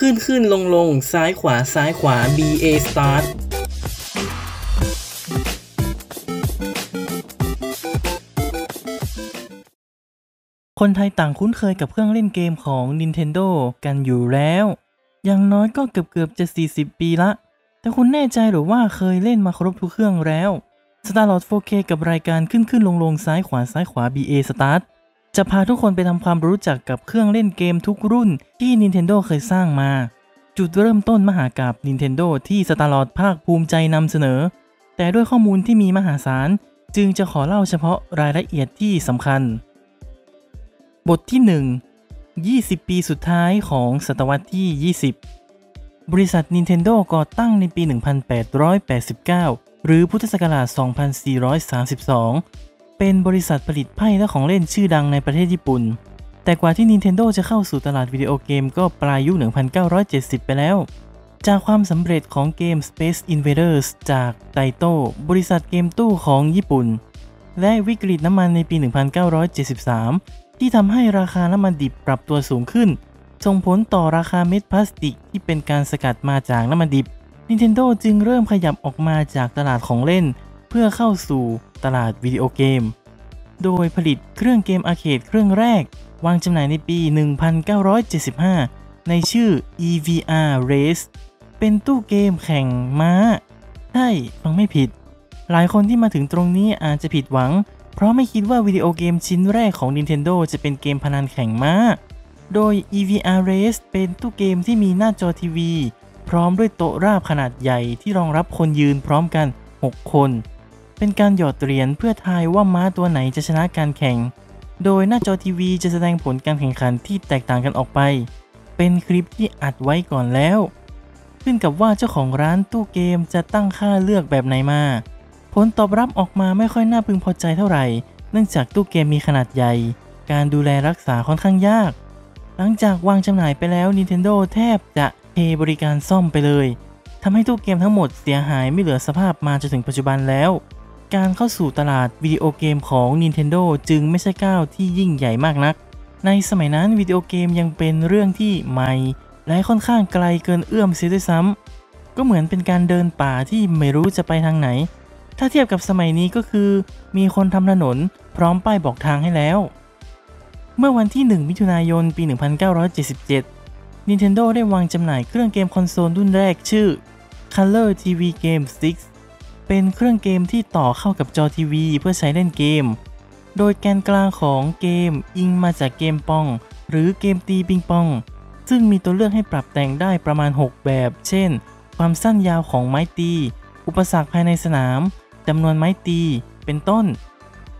ขึ้นขึ้นลงลงซ้ายขวาซ้ายขวา BA Start คนไทยต่างคุ้นเคยกับเครื่องเล่นเกมของ Nintendo กันอยู่แล้ว อย่างน้อยก็เกือบเกือบจะ 40 ปีละ แต่คุณแน่ใจหรือว่าเคยเล่นมาครบทุกเครื่องแล้ว Starlord 4K กับรายการขึ้นขึ้นลงลงซ้ายขวาซ้ายขวา BA Start จะพาทุกคนไปทำความรู้จักกับเครื่องเล่นเกมทุกรุ่นที่ Nintendo เคยสร้างมา จุดเริ่มต้นมหากาบ Nintendo ที่ Starlord ภาคภูมิใจนำเสนอ แต่ด้วยข้อมูลที่มีมหาศาล จึงจะขอเล่าเฉพาะรายละเอียดที่สำคัญ บทที่ 1 20 ปีสุดท้ายของศตวรรษที่ 20 บริษัท Nintendo ก่อตั้งในปี 1889 หรือพุทธศักราช 2432 เป็นบริษัทผลิตไพ่และของเล่นชื่อดังในประเทศญี่ปุ่น แต่กว่าที่ Nintendo จะเข้าสู่ตลาดวิดีโอเกมก็ปลายยุค 1970 ไปแล้ว จากความสำเร็จของเกม Space Invaders จากไตโต้บริษัทเกมตู้ของญี่ปุ่น และวิกฤตน้ำมันในปี 1973 ที่ทำให้ราคาน้ำมันดิบปรับตัวสูงขึ้น ส่งผลต่อราคาเม็ดพลาสติกที่เป็นการสกัดมาจากน้ำมันดิบ Nintendo จึงเริ่มขยับออกมาจากตลาดของเล่น พื่อเข้าสู่ตลาดวิดีโอเกม โดยผลิตเครื่องเกมอาร์เคดเครื่องแรก วางจำหน่ายในปี 1975 ในชื่อ EVR Race เป็นตู้เกมแข่งม้า ใช่ ฟังไม่ผิด หลายคนที่มาถึงตรงนี้อาจจะผิดหวัง เพราะไม่คิดว่าวิดีโอเกมชิ้นแรกของ Nintendo จะเป็นเกมพนันแข่งม้า โดย EVR Race เป็นตู้เกมที่มีหน้าจอทีวี พร้อมด้วยโต๊ะราบขนาดใหญ่ที่รองรับคนยืนพร้อมกัน 6 คน เป็นการหยอดเหรียญเพื่อทายว่าม้าตัวไหนจะชนะการแข่ง โดยหน้าจอทีวีจะแสดงผลการแข่งขันที่แตกต่างกันออกไป เป็นคลิปที่อัดไว้ก่อนแล้ว ขึ้นกับว่าเจ้าของร้านตู้เกมจะตั้งค่าเลือกแบบไหนมา ผลตอบรับออกมาไม่ค่อยน่าพึงพอใจเท่าไหร่ เนื่องจากตู้เกมมีขนาดใหญ่ การดูแลรักษาค่อนข้างยาก หลังจากวางจำหน่ายไปแล้ว Nintendo แทบจะเทบริการซ่อมไปเลยทำให้ตู้เกมทั้งหมดเสียหายไม่เหลือสภาพมาจนถึงปัจจุบันแล้ว การเข้าสู่ตลาดวิดีโอเกมของ Nintendo จึงไม่ใช่ก้าวที่ยิ่งใหญ่มากนัก ในสมัยนั้นวิดีโอเกมยังเป็นเรื่องที่ใหม่ และค่อนข้างไกลเกินเอื้อมเสียด้วยซ้ำ ก็เหมือนเป็นการเดินป่าที่ไม่รู้จะไปทางไหน ถ้าเทียบกับสมัยนี้ก็คือ มีคนทำถนนพร้อมป้ายบอกทางให้แล้ว เมื่อวันที่ 1 มิถุนายน ปี 1977 Nintendo ได้วางจำหน่ายเครื่องเกมคอนโซลรุ่นแรกชื่อ Color TV Game 6 เป็นเครื่องเกมที่ต่อเข้ากับจอทีวีเพื่อใช้เล่นเกม โดยแกนกลางของเกมอิงมาจากเกมปอง หรือเกมตีปิงปอง ซึ่งมีตัวเลือกให้ปรับแต่งได้ประมาณ 6 แบบ เช่น ความสั้นยาวของไม้ตี อุปสรรคภายในสนามจำนวนไม้ตี เป็นต้น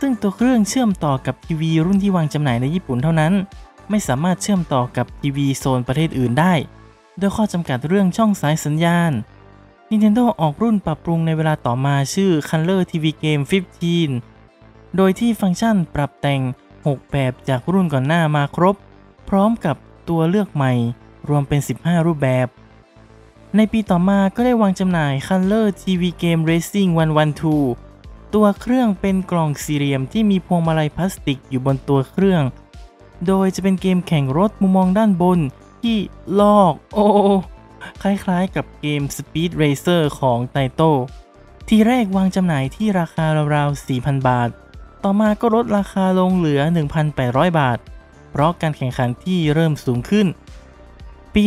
ซึ่งตัวเครื่องเชื่อมต่อกับทีวีรุ่นที่วางจำหน่ายในญี่ปุ่นเท่านั้น ไม่สามารถเชื่อมต่อกับทีวีโซนประเทศอื่นได้ด้วยข้อจำกัดเรื่องช่องสายสัญญาณ Nintendo ออกรุ่นปรับปรุงในเวลาต่อมาชื่อ Color TV Game 15 โดยที่ฟังก์ชันปรับแต่ง 6 แบบจากรุ่นก่อนหน้ามาครบ พร้อมกับตัวเลือกใหม่ รวมเป็น 15 รูปแบบ ในปีต่อมาก็ได้วางจำหน่าย Color TV Game Racing 112 ตัวเครื่องเป็นกล่องสี่เหลี่ยมที่มีพวงมาลัยพลาสติกอยู่บนตัวเครื่อง โดยจะเป็นเกมแข่งรถมุมมองด้านบนที่ลอกโอ้ คล้ายๆกับเกม Speed Racer ของไตโต้ที่แรกวางจำหน่ายที่ราคาราวๆ 4,000 บาท ต่อมาก็ลดราคาลงเหลือ 1,800 บาท เพราะการแข่งขันที่เริ่มสูงขึ้น ปี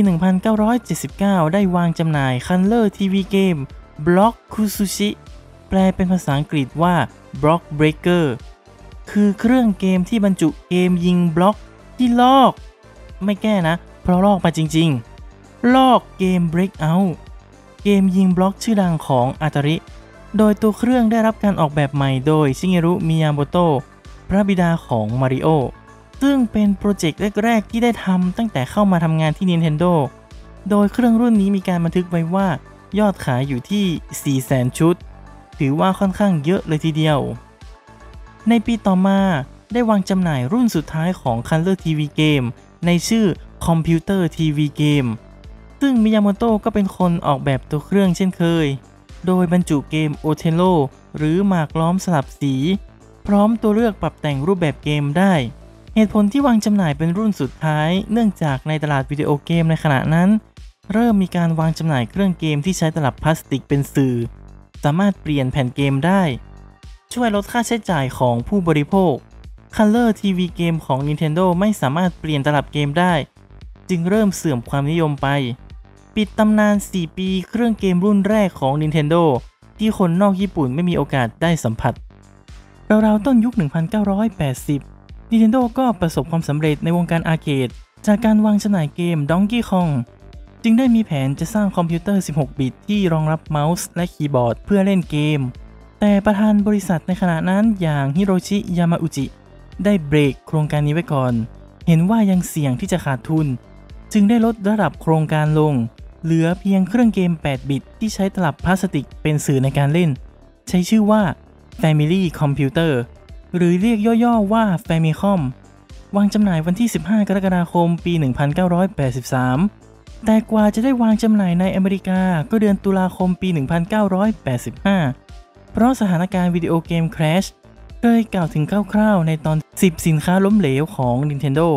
1979 ได้วางจำหน่าย Color TV Game Block Kusushi แปลเป็นภาษาอังกฤษว่า Block Breaker คือเครื่องเกมที่บรรจุเกมยิงบล็อกที่ลอก ไม่แก้นะ เพราะลอกมาจริง ๆ ลอกเกม Breakout เกมยิงบล็อกชื่อดังของอาตาริ โดยตัวเครื่องได้รับการออกแบบใหม่โดยชิเงรุมิยาโมโตะพระบิดาของมาริโอซึ่งเป็น project แรก ๆ ที่ได้ทำตั้งแต่เข้ามาทำงานที่ Nintendo โดยเครื่องรุ่นนี้มีการบันทึกไว้ว่ายอดขายอยู่ที่ 400,000 ชุด ถือว่าค่อนข้างเยอะเลยทีเดียว ในปีต่อมาได้วางจำหน่ายรุ่นสุดท้ายของ Color TV Game ในชื่อ Computer TV Game ซึ่งมิยาโมโตะก็เป็นคนออกแบบตัวเครื่องเช่นเคย โดยบรรจุเกมโอเทโ o หรือหมากล้อมสลับสี พร้อมตัวเลือกปรับแต่งรูปแบบเกมได้ เหตุผลที่วางจำหน่ายเป็นรุ่นสุดท้าย เนื่องจากในตลาดวิดีโอเกมในขณะนั้น เริ่มมีการวางจำหน่ายเครื่องเกมที่ใช้ตลับพลาสติกเป็นสื่อ สามารถเปลี่ยนแผ่นเกมได้ ช่วยลดค่าใช้จ่ายของผู้บริโภค Color TV เกมของ Nintendo ไม่สามารถเปลี่ยนตลับเกมได้ จึงเริ่มเสื่อมความนิยมไป ปิดตำนาน 4 ปีเครื่องเกมรุ่นแรกของ Nintendo ที่คนนอกญี่ปุ่นไม่มีโอกาสได้สัมผัสราวๆต้นยุค 1980 Nintendo ก็ประสบความสำเร็จในวงการ arcade จากการวางจำหน่ายเกม Donkey Kong จึงได้มีแผนจะสร้างคอมพิวเตอร์ 16 บิตที่รองรับเมาส์และคีย์บอร์ดเพื่อเล่นเกม แต่ประธานบริษัทในขณะนั้นอย่างฮิโรชิ ยามาอุจิ ได้เบรกโครงการนี้ไว้ก่อน เห็นว่ายังเสี่ยงที่จะขาดทุน จึงได้ลดระดับโครงการลง เหลือเพียงเครื่องเกม 8 บิต ที่ใช้ตลับพลาสติกเป็นสื่อในการเล่น ใช้ชื่อว่า Family Computer หรือเรียกย่อๆว่า Famicom วางจำหน่ายวันที่ 15 กรกฎาคม ปี 1983 แต่กว่าจะได้วางจำหน่ายในอเมริกาก็เดือนตุลาคมปี 1985 เพราะสถานการณ์วิดีโอเกม Crash เคยกล่าวถึงคร่าวๆ ในตอน 10 สินค้าล้มเหลวของ Nintendo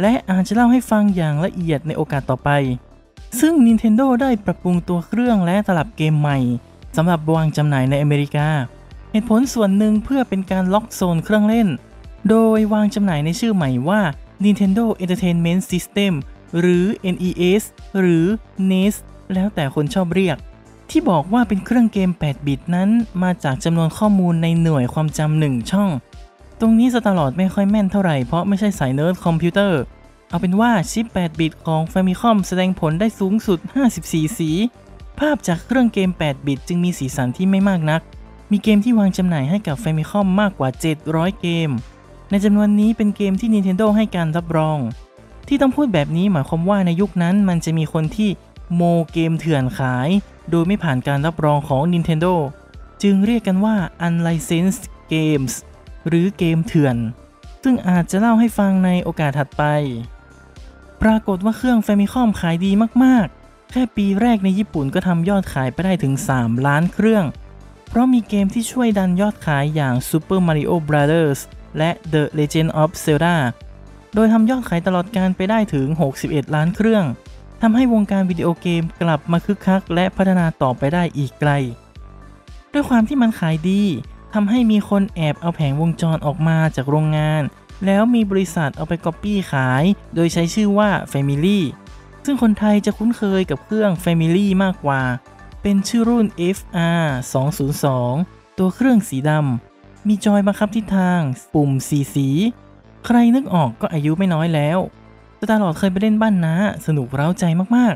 และอาจจะเล่าให้ฟังอย่างละเอียดในโอกาสต่อไป ซึ่ง Nintendo ได้ปรับปรุงตัวเครื่องและตลับเกมใหม่สำหรับวางจำหน่ายในอเมริกา เหตุผลส่วนหนึ่งเพื่อเป็นการล็อกโซนเครื่องเล่น โดยวางจำหน่ายในชื่อใหม่ว่า Nintendo Entertainment System หรือ NES หรือ NES แล้วแต่คนชอบเรียก ที่บอกว่าเป็นเครื่องเกม 8 บิตนั้น มาจากจำนวนข้อมูลในหน่วยความจำหนึ่งช่อง ตรงนี้สตาร์ลอร์ดไม่ค่อยแม่นเท่าไหร่เพราะไม่ใช่สายเนิร์ดคอมพิวเตอร์ เอาเป็นว่าชิป 8 บิตของ Famicom แสดงผลได้สูงสุด 54 สี ภาพจากเครื่องเกม 8 บิตจึงมีสีสันที่ไม่มากนัก มีเกมที่วางจำหน่ายให้กับ Famicom มากกว่า 700 เกม ในจำนวนนี้เป็นเกมที่ Nintendo ให้การรับรอง ที่ต้องพูดแบบนี้หมายความว่าในยุคนั้นมันจะมีคนที่โมเกมเถื่อนขาย โดยไม่ผ่านการรับรองของ Nintendo จึงเรียกกันว่า unlicensed games หรือเกมเถื่อน ซึ่งอาจจะเล่าให้ฟังในโอกาสถัดไป ปรากฏว่าเครื่อง Famicom ขายดีมากๆ แค่ปีแรกในญี่ปุ่นก็ทำยอดขายไปได้ถึง 3 ล้านเครื่อง เพราะมีเกมที่ช่วยดันยอดขายอย่าง Super Mario Brothers และ The Legend of Zelda โดยทำยอดขายตลอดการไปได้ถึง 61 ล้านเครื่องทำให้วงการวิดีโอเกมกลับมาคึกคัก และพัฒนาต่อไปได้อีกไกล ด้วยความที่มันขายดีทำให้มีคนแอบเอาแผงวงจรออกมาจากโรงงาน แล้วมีบริษัทเอาไปก๊อปปี้ขาย โดยใช้ชื่อว่า Family ซึ่งคนไทยจะคุ้นเคยกับเครื่อง Family มากกว่า เป็นชื่อรุ่น FR 202ตัวเครื่องสีดำ มีจอยบังคับทิศทาง ปุ่มสีสี ใครนึกออกก็อายุไม่น้อยแล้วตลอดเคยไปเล่นบ้านนะ สนุกเร้าใจมาก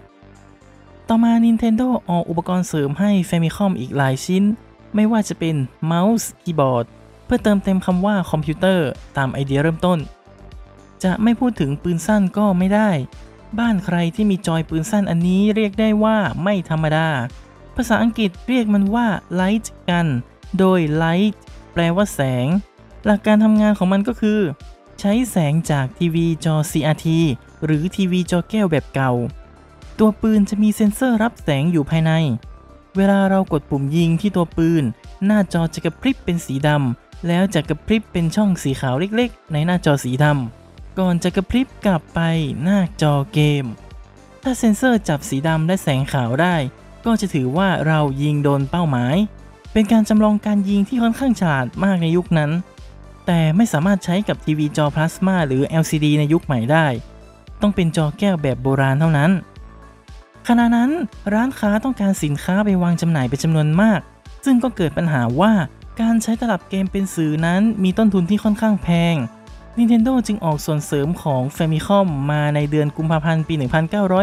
ๆ ต่อมา Nintendo ออกอุปกรณ์เสริมให้ Famicom อีกหลายชิ้น ไม่ว่าจะเป็นเมาส์คีย์บอร์ด เพื่อเติมเต็มคำว่าคอมพิวเตอร์ตามไอเดียเริ่มต้น จะไม่พูดถึงปืนสั้นก็ไม่ได้ บ้านใครที่มีจอยปืนสั้นอันนี้เรียกได้ว่าไม่ธรรมดา ภาษาอังกฤษเรียกมันว่า light gun โดย light แปลว่าแสง หลักการทำงานของมันก็คือ ใช้แสงจากทีวีจอ CRT หรือทีวีจอแก้วแบบเก่า ตัวปืนจะมีเซ็นเซอร์รับแสงอยู่ภายใน เวลาเรากดปุ่มยิงที่ตัวปืน หน้าจอจะกระพริบเป็นสีดำ แล้วจะกระพริบเป็นช่องสีขาวเล็กๆ ในหน้าจอสีดำก่อนจะกระพริบกลับไปหน้าจอเกม ถ้าเซ็นเซอร์จับสีดำและแสงขาวได้ ก็จะถือว่าเรายิงโดนเป้าหมาย เป็นการจำลองการยิงที่ค่อนข้างฉลาดมากในยุคนั้น แต่ไม่สามารถใช้กับทีวีจอพลาสมาหรือ LCD ในยุคใหม่ได้ ต้องเป็นจอแก้วแบบโบราณเท่านั้นขณะนั้นร้านค้าต้องการสินค้าไปวางจำหน่ายเป็นจำนวนมาก ซึ่งก็เกิดปัญหาว่า การใช้ตลับเกมเป็นสื่อนั้นมีต้นทุนที่ค่อนข้างแพง Nintendo จึงออกส่วนเสริมของ Famicom มาในเดือนกุมภาพันธ์ปี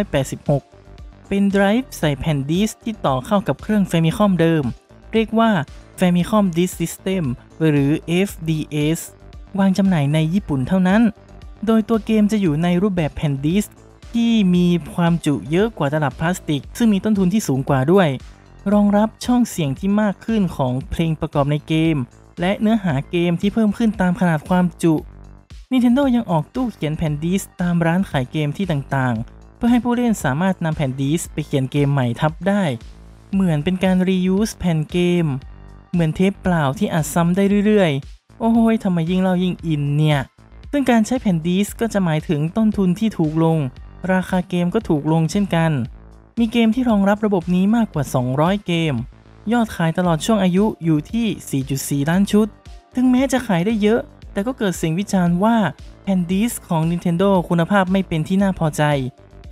1986 เป็นไดรฟ์ใส่แผ่นดิสที่ต่อเข้ากับเครื่อง Famicom เดิม เรียกว่า Famicom Disk System หรือ FDS วางจำหน่ายในญี่ปุ่นเท่านั้น โดยตัวเกมจะอยู่ในรูปแบบแผ่นดิสที่มีความจุเยอะกว่าตลับพลาสติก ซึ่งมีต้นทุนที่สูงกว่าด้วย รองรับช่องเสียงที่มากขึ้นของเพลงประกอบในเกม และเนื้อหาเกมที่เพิ่มขึ้นตามขนาดความจุ Nintendo ยังออกตู้เขียนแผ่นดิสตามร้านขายเกมที่ต่างๆ เพื่อให้ผู้เล่นสามารถนำแผ่นดิสไปเขียนเกมใหม่ทับได้ เหมือนเป็นการ reuse แผ่นเกม เหมือนเทปเปล่าที่อัดซ้ำได้เรื่อยๆ โอ้โหยทำไมยิ่งเล่ายิ่งอินเนี่ย ซึ่งการใช้แผ่นดิสก็จะหมายถึงต้นทุนที่ถูกลง ราคาเกมก็ถูกลงเช่นกัน มีเกมที่รองรับระบบนี้มากกว่า 200 เกม ยอดขายตลอดช่วงอายุอยู่ที่ 4.4 ล้านชุด ถึงแม้จะขายได้เยอะ แต่ก็เกิดเสียงวิจารณ์ว่าแผ่นดิสของ Nintendo คุณภาพไม่เป็นที่น่าพอใจ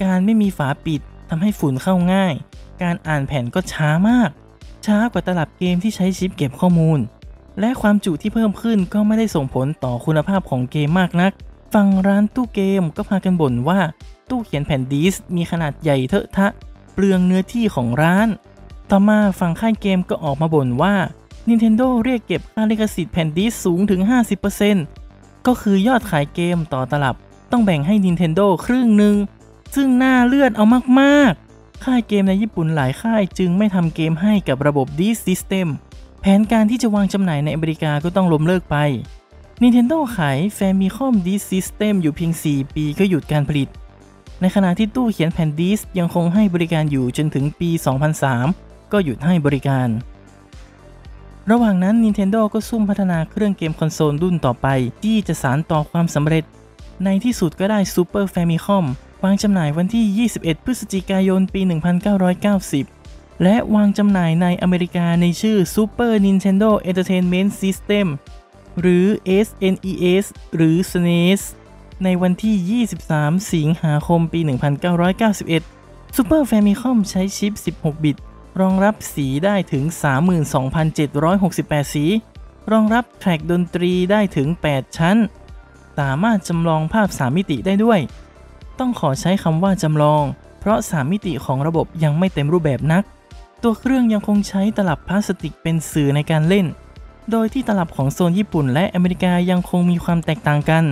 การไม่มีฝาปิดทำให้ฝุ่นเข้าง่าย การอ่านแผ่นก็ช้ามาก ช้ากว่าตลับเกมที่ใช้ชิปเก็บข้อมูล และความจุที่เพิ่มขึ้นก็ไม่ได้ส่งผลต่อคุณภาพของเกมมากนักฝั่งร้านตู้เกมก็พากันบ่นว่า ตู้เขียนแผ่นดิสมีขนาดใหญ่เทอะทะ เปลืองเนื้อที่ของร้าน ต่อมาฝั่งค่ายเกมก็ออกมาบ่นว่า Nintendo เรียกเก็บค่าลิขสิทธิ์แผ่นดิสสูงถึง 50%ก็คือยอดขายเกมต่อตลับต้องแบ่งให้ Nintendo ครึ่งหนึ่ง ซึ่งน่าเลือดเอามากๆ ค่ายเกมในญี่ปุ่นหลายค่ายจึงไม่ทำเกมให้กับระบบ Disk System แผนการที่จะวางจำหน่ายในอเมริกาก็ต้องล้มเลิกไป Nintendo ขาย Famicom Disk System อยู่เพียง 4 ปีก็หยุดการผลิต ในขณะที่ตู้เขียนแผ่นดิสยังคงให้บริการอยู่จนถึงปี 2003 ก็หยุดให้บริการ ระหว่างนั้น Nintendo ก็ซุ่มพัฒนาเครื่องเกมคอนโซลรุ่นต่อไป ที่จะสานต่อความสำเร็จ ในที่สุดก็ได้ Super Famicom วางจำหน่ายวันที่ 21 พฤศจิกายน ปี 1990 และวางจำหน่ายในอเมริกาในชื่อ Super Nintendo Entertainment System หรือ SNES หรือ SNES ในวันที่ 23 สิงหาคม ปี 1991 Super Famicom ใช้ชิป 16 บิต รองรับสีได้ถึง 32,768 สี รองรับแทร็กดนตรีได้ถึง 8 ชั้น สามารถจำลองภาพ 3 มิติได้ด้วย ต้องขอใช้คำว่าจำลอง เพราะ 3 มิติของระบบยังไม่เต็มรูปแบบนัก ตัวเครื่องยังคงใช้ตลับพลาสติกเป็นสื่อในการเล่น โดยที่ตลับของโซนญี่ปุ่นและอเมริกายังคงมีความแตกต่างกัน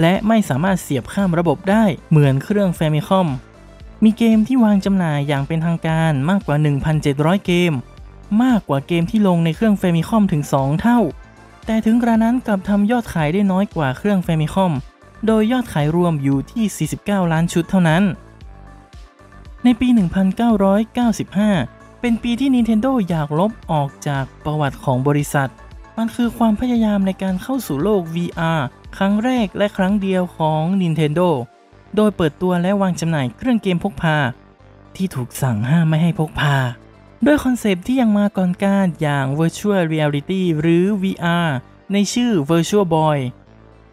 และไม่สามารถเสียบข้ามระบบได้เหมือนเครื่อง Famicom มีเกมที่วางจำหน่ายอย่างเป็นทางการมากกว่า 1,700 เกม มากกว่าเกมที่ลงในเครื่อง Famicom ถึง 2 เท่า แต่ถึงกระนั้นกลับทำยอดขายได้น้อยกว่าเครื่อง Famicom โดยยอดขายรวมอยู่ที่ 49 ล้านชุดเท่านั้น ในปี 1995 เป็นปีที่ Nintendo อยากลบออกจากประวัติของบริษัท มันคือความพยายามในการเข้าสู่โลก VR ครั้งแรกและครั้งเดียวของ Nintendo โดยเปิดตัวและวางจำหน่ายเครื่องเกมพกพา ที่ถูกสั่งห้ามไม่ให้พกพา ด้วยคอนเซปที่ยังมาก่อนการอย่าง Virtual Reality หรือ VR ในชื่อ Virtual Boy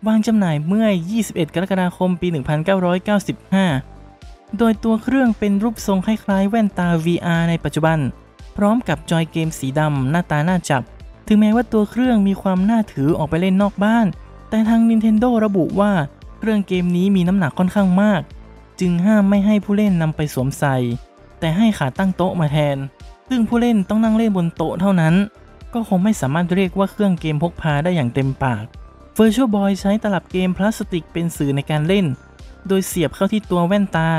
วางจำหน่ายเมื่อ 21 กรกฎาคม ปี 1995 โดยตัวเครื่องเป็นรูปทรงคล้ายๆแว่นตา VR ในปัจจุบัน พร้อมกับจอยเกมสีดำหน้าตาน่าจับ ถึงแม้ว่าตัวเครื่องมีความน่าถือออกไปเล่นนอกบ้าน แต่ทาง Nintendo ระบุว่าเครื่องเกมนี้มีน้ำหนักค่อนข้างมาก จึงห้ามไม่ให้ผู้เล่นนำไปสวมใส่ แต่ให้ขาตั้งโต๊ะมาแทน ซึ่งผู้เล่นต้องนั่งเล่นบนโต๊ะเท่านั้น ก็คงไม่สามารถเรียกว่าเครื่องเกมพกพาได้อย่างเต็มปาก Virtual Boy ใช้ตลับเกมพลาสติกเป็นสื่อในการเล่น โดยเสียบเข้าที่ตัวแว่นตา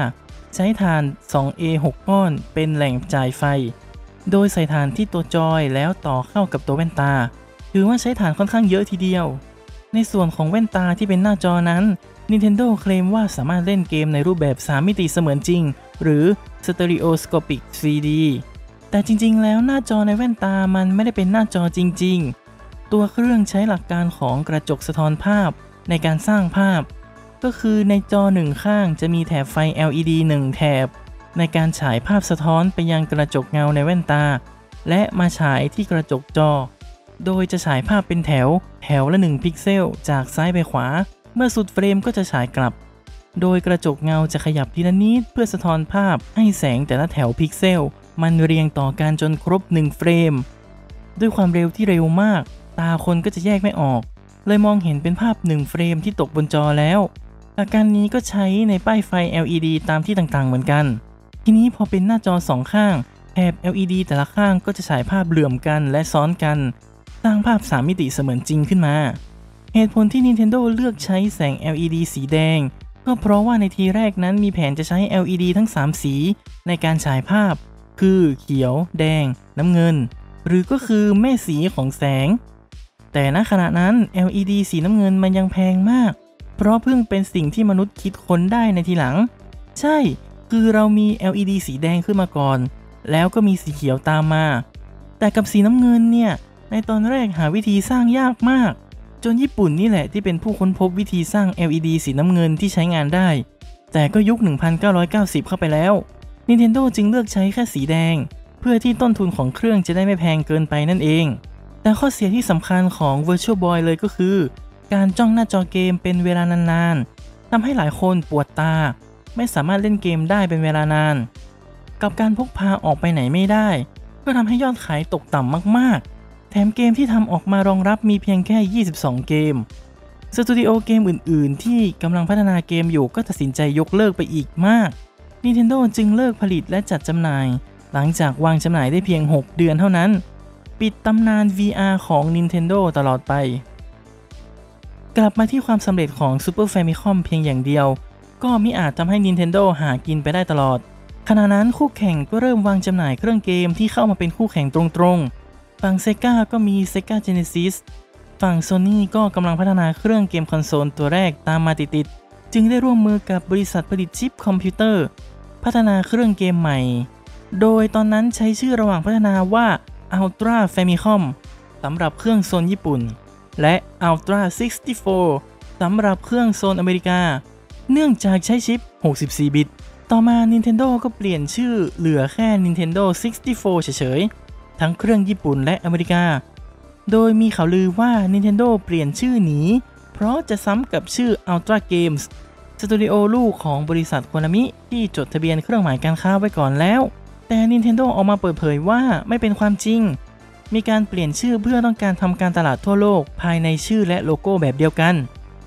ใช้ฐาน 2A 6 ก้อน เป็นแหล่งจ่ายไฟ โดยใส่ฐานที่ตัวจอยแล้วต่อเข้ากับตัวแว่นตา ถือว่าใช้ฐานค่อนข้างเยอะทีเดียว ในส่วนของแว่นตาที่เป็นหน้าจอนั้น Nintendo เคลมว่าสามารถเล่นเกมในรูปแบบ 3 มิติเสมือนจริง หรือ Stereoscopic 3D แต่จริงๆ แล้วหน้าจอในแว่นตามันไม่ได้เป็นหน้าจอจริง ๆ ตัวเครื่องใช้หลักการของกระจกสะท้อนภาพในการสร้างภาพ ก็คือในจอหนึ่งข้างจะมีแถบไฟ LED 1 แถบ ในการฉายภาพสะท้อนไปยังกระจกเงาในแว่นตา และมาฉายที่กระจกจอ โดยจะฉายภาพเป็นแถว แถวละ 1 พิกเซล จากซ้ายไปขวา เมื่อสุดเฟรมก็จะฉายกลับ โดยกระจกเงาจะขยับทีละนิดเพื่อสะท้อนภาพให้แสงแต่ละแถวพิกเซล มันเรียงต่อกันจนครบ 1 เฟรม ด้วยความเร็วที่เร็วมาก ตาคนก็จะแยกไม่ออก เลยมองเห็นเป็นภาพ 1 เฟรมที่ตกบนจอแล้วหลักการนี้ก็ใช้ในป้ายไฟ LED ตามที่ต่างๆ เหมือนกัน ทีนี้พอเป็นหน้าจอสองข้างแถบ LED แต่ละข้างก็จะฉายภาพเหลื่อมกันและซ้อนกัน สร้างภาพ 3 มิติเสมือนจริงขึ้นมา เหตุผลที่ Nintendo เลือกใช้แสง LED สีแดง ก็เพราะว่าในทีแรกนั้นมีแผนจะใช้ LED ทั้ง 3 สี ในการฉายภาพ คือเขียว แดง น้ำเงิน หรือก็คือแม่สีของแสง แต่ณขณะนั้น LED สีน้ำเงินมันยังแพงมาก เพราะเพิ่งเป็นสิ่งที่มนุษย์คิดค้นได้ในทีหลัง ใช่ คือเรามี LED สีแดงขึ้นมาก่อน แล้วก็มีสีเขียวตามมา แต่กับสีน้ำเงินเนี่ย ในตอนแรกหาวิธีสร้างยากมาก จนญี่ปุ่นนี่แหละที่เป็นผู้ค้นพบวิธีสร้าง LED สีน้ำเงินที่ใช้งานได้ แต่ก็ยุค 1990 เข้าไปแล้ว Nintendo จึงเลือกใช้แค่สีแดง เพื่อที่ต้นทุนของเครื่องจะได้ไม่แพงเกินไปนั่นเอง แต่ข้อเสียที่สำคัญของ Virtual Boy เลยก็คือ การจ้องหน้าจอเกมเป็นเวลานานๆทำให้หลายคนปวดตา ไม่สามารถเล่นเกมได้เป็นเวลานาน กับการพกพาออกไปไหนไม่ได้ ก็ทำให้ยอดขายตกต่ำมากๆ แถมเกมที่ทำออกมารองรับมีเพียงแค่ 22 เกมสตูดิโอเกมอื่น ๆ ที่กำลังพัฒนาเกมอยู่ก็ตัดสินใจยกเลิกไปอีกมาก Nintendo จึงเลิกผลิตและจัดจำหน่าย หลังจากวางจำหน่ายได้เพียง 6 เดือนเท่านั้น ปิดตำนาน VR ของ Nintendo ตลอดไป กลับมาที่ความสำเร็จของ Super Famicom เพียงอย่างเดียว ก็มิอาจทำให้ Nintendo หากินไปได้ตลอด ขณะนั้นคู่แข่งก็เริ่มวางจำหน่ายเครื่องเกมที่เข้ามาเป็นคู่แข่งตรงๆ ฝั่ง Sega ก็มี Sega Genesis ฝั่ง Sony ก็กำลังพัฒนาเครื่องเกมคอนโซลตัวแรกตามมาติดๆ จึงได้ร่วมมือกับบริษัทผลิตชิปคอมพิวเตอร์ พัฒนาเครื่องเกมใหม่ โดยตอนนั้นใช้ชื่อระหว่างพัฒนาว่า Ultra Famicom สำหรับเครื่องโซนญี่ปุ่น และ Ultra 64สำหรับเครื่องโซนอเมริกา เนื่องจากใช้ชิป 64 บิต ต่อมา Nintendo ก็เปลี่ยนชื่อเหลือแค่ Nintendo 64 เฉยๆ ทั้งเครื่องญี่ปุ่นและอเมริกา โดยมีข่าวลือว่า Nintendo เปลี่ยนชื่อหนีเพราะจะซ้ำกับชื่อ Ultra Games สตูดิโอลูกของบริษัทโคนามิที่จดทะเบียนเครื่องหมายการค้าไว้ก่อนแล้ว แต่ Nintendo ออกมาเปิดเผยว่าไม่เป็นความจริง มีการเปลี่ยนชื่อเพื่อต้องการทำการตลาดทั่วโลกภายในชื่อและโลโก้แบบเดียวกัน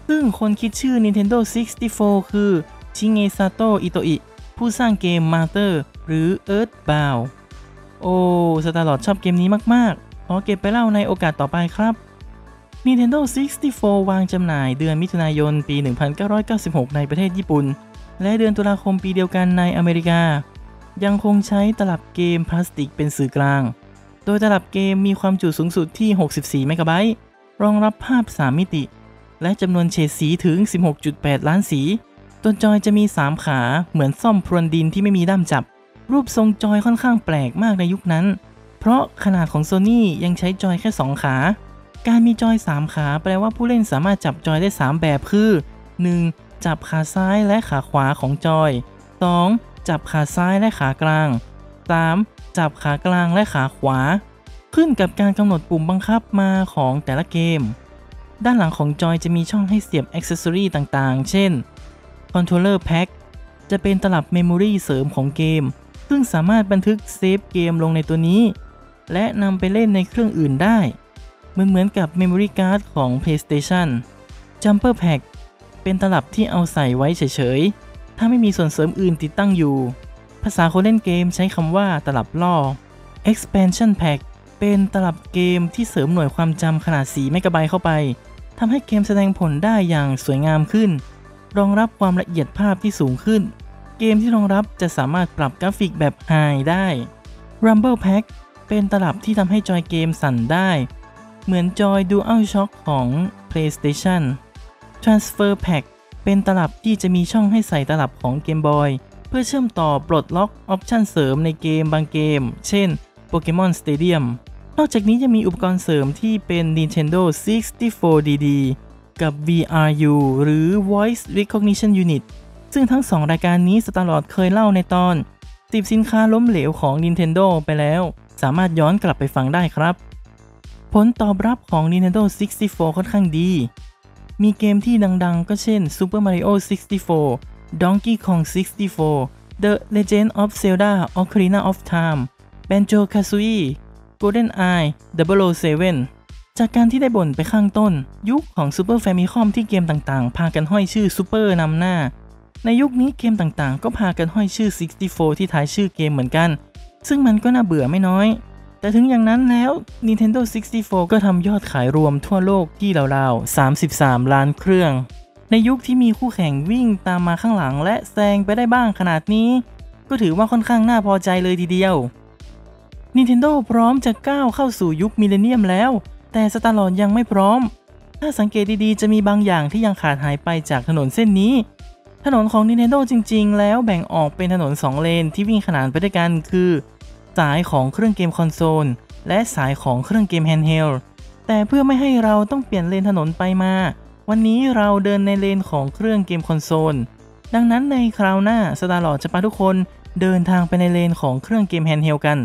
ซึ่งคนคิดชื่อ Nintendo 64 คือชิเงซาโตอิโตอิผู้สร้างเกม Master หรือ Earthbound โอ้สตาร์ลอร์ดชอบเกมนี้มาก ๆ ขอเก็บไปเล่าในโอกาสต่อไปครับ Nintendo 64 วางจำหน่ายเดือนมิถุนายนปี 1996 ในประเทศญี่ปุ่น และเดือนตุลาคมปีเดียวกันในอเมริกา ยังคงใช้ตลับเกมพลาสติกเป็นสื่อกลาง โดยตลับเกมมีความจุสูงสุดที่ 64 เมกะไบต์รองรับภาพ 3 มิติ และจำนวนเฉดสีถึง 16.8 ล้านสี ตัวจอยจะมี 3 ขาเหมือนซ่อมพรวนดินที่ไม่มีด้ามจับ รูปทรงจอยค่อนข้างแปลกมากในยุคนั้น เพราะขนาดของ Sony ยังใช้จอยแค่ 2 ขา การมีจอย 3 ขาแปลว่าผู้เล่นสามารถจับจอยได้ 3 แบบคือ 1. จับขาซ้ายและขาขวาของจอย 2. จับขาซ้ายและขากลาง 3. จับขากลางและขาขวา ขึ้นกับการกำหนดปุ่มบังคับมาของแต่ละเกม ด้านหลังของจอยจะมีช่องให้เสียบ accessory ต่างๆ เช่น Controller Pack จะเป็นตลับเมมโมรีเสริมของเกม ซึ่งสามารถบันทึกเซฟเกมลงในตัวนี้ และนำไปเล่นในเครื่องอื่นได้เหมือนเหมือนกับ Memory Card ของ PlayStation Jumper Pack เป็นตลับที่เอาใส่ไว้เฉยๆ ถ้าไม่มีส่วนเสริมอื่นติดตั้งอยู่ ภาษาคนเล่นเกมใช้คำว่าตลับล่อ Expansion Pack เป็นตลับเกมที่เสริมหน่วยความจำขนาด 4 เมกะไบต์เข้าไป ทำให้เกมแสดงผลได้อย่างสวยงามขึ้น รองรับความละเอียดภาพที่สูงขึ้น เกมที่รองรับจะสามารถปรับกราฟิกแบบ High ได้ Rumble Pack เป็นตลับที่ทำให้จอยเกมสั่นได้ เหมือนจอย DualShock ของ PlayStation Transfer Pack เป็นตลับที่จะมีช่องให้ใส่ตลับของ Game Boy เพื่อเชื่อมต่อปลดล็อก option เสริมในเกมบางเกม เช่น Pokemon Stadium นอกจากนี้จะมีอุปกรณ์เสริมที่เป็น Nintendo 64DD กับ VRU หรือ Voice Recognition Unit ซึ่งทั้ง 2 รายการนี้สตาร์ลอดเคยเล่าในตอนติบสินค้าล้มเหลวของ Nintendo ไปแล้ว สามารถย้อนกลับไปฟังได้ครับ ผลตอบรับของ Nintendo 64 ค่อนข้างดี มีเกมที่ดังๆ ก็เช่น Super Mario 64 Donkey Kong 64 The Legend of Zelda Ocarina of Time Banjo Kazooie Golden Eye 007 จากการที่ได้บ่นไปข้างต้น ยุคของ Super Famicom ที่เกมต่างๆ พากันห้อยชื่อ Super นำหน้า ในยุคนี้เกมต่างๆ ก็พากันห้อยชื่อ 64 ที่ท้ายชื่อเกมเหมือนกัน ซึ่งมันก็น่าเบื่อไม่น้อย แต่ถึงอย่างนั้นแล้ว Nintendo 64 ก็ทำยอดขายรวมทั่วโลกที่ราวๆ 33 ล้านเครื่อง ในยุคที่มีคู่แข่งวิ่งตามมาข้างหลังและแซงไปได้บ้างขนาดนี้ ก็ถือว่าค่อนข้างน่าพอใจเลยทีเดียว Nintendo พร้อมจะก้าวเข้าสู่ยุค millennium แล้ว แต่สตาร์ลอร์ดยังไม่พร้อม ถ้าสังเกตดีๆ จะมีบางอย่างที่ยังขาดหายไปจากถนนเส้นนี้ ถนนของ Nintendo จริง ๆ แล้วแบ่งออกเป็นถนน 2 เลนที่วิ่งขนานไปด้วยกันคือ สายของเครื่องเกมคอนโซล และสายของเครื่องเกม handheld แต่เพื่อไม่ให้เราต้องเปลี่ยนเลนถนนไปมา วันนี้เราเดินในเลนของเครื่องเกมคอนโซล ดังนั้นในคราวหน้าสตาร์ลอร์ดจะพาทุกคนเดินทางไปในเลนของเครื่องเกม handheld กัน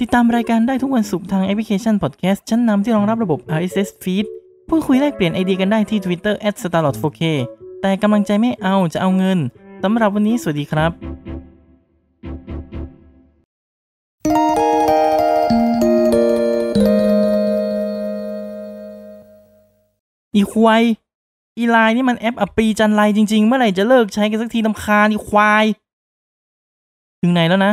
ติดตามรายการได้ทุกวันศุกร์ทางแอปพลิเคชันพอดแคสต์ชั้นนำที่รองรับระบบ RSS feed พูดคุยแลกเปลี่ยนไอเดียกันได้ที่ Twitter @starlord4k แต่กำลังใจไม่เอาจะเอาเงินสำหรับวันนี้สวัสดีครับอีควายอีไลน์นี่มันแอปอัปรีจันไรจริง ๆ เมื่อไหร่จะเลิกใช้กันสักทีลำคาญอีควาย ถึงไหนแล้วนะ